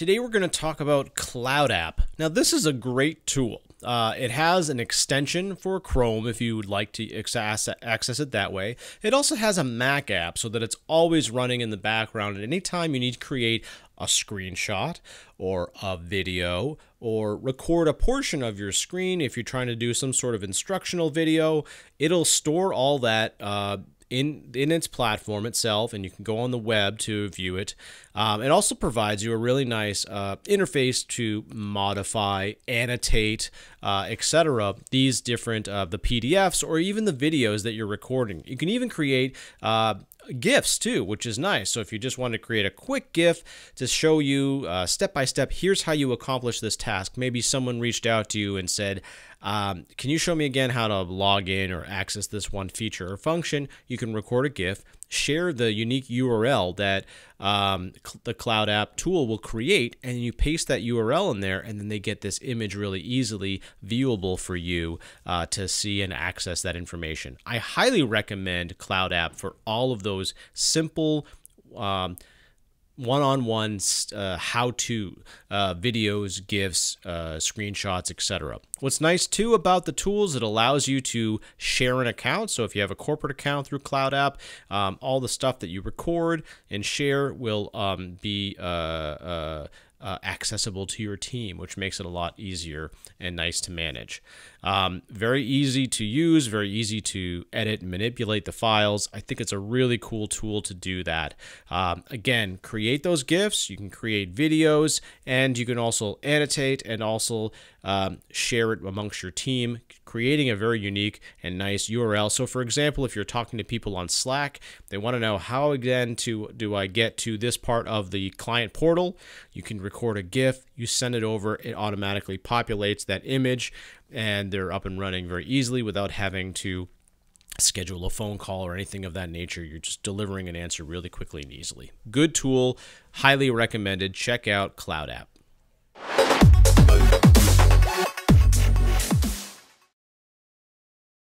Today we're going to talk about Cloud App. Now, this is a great tool. Uh, it has an extension for Chrome if you would like to access, it that way. It also has a Mac app so that it's always running in the background at any time you need to create a screenshot or a video or record a portion of your screen if you're trying to do some sort of instructional video. It'll store all that. Uh, in in its platform itself, and you can go on the web to view it. Um, it also provides you a really nice uh, interface to modify, annotate, uh, etc. These different uh, the PDFs or even the videos that you're recording. You can even create uh, GIFs too, which is nice. So if you just want to create a quick GIF to show you uh, step by step, here's how you accomplish this task. Maybe someone reached out to you and said, um, Can you show me again how to log in or access this one feature or function? You can record a GIF share the unique URL that um, the Cloud App tool will create, and you paste that URL in there, and then they get this image really easily viewable for you uh, to see and access that information. I highly recommend Cloud App for all of those simple. Um, one-on-one uh, how-to uh, videos, GIFs, uh, screenshots, etc. What's nice too about the tools, it allows you to share an account. So if you have a corporate account through Cloud App, um, all the stuff that you record and share will um, be uh, uh, uh, accessible to your team, which makes it a lot easier and nice to manage. Um, very easy to use, very easy to edit and manipulate the files. I think it's a really cool tool to do that. Um, again, create those GIFs, you can create videos, and you can also annotate and also um, share it amongst your team, creating a very unique and nice URL. So, for example, if you're talking to people on Slack, they want to know how again to do I get to this part of the client portal. You can record a GIF, you send it over, it automatically populates that image and they're up and running very easily without having to schedule a phone call or anything of that nature. You're just delivering an answer really quickly and easily. Good tool, highly recommended. Check out Cloud App.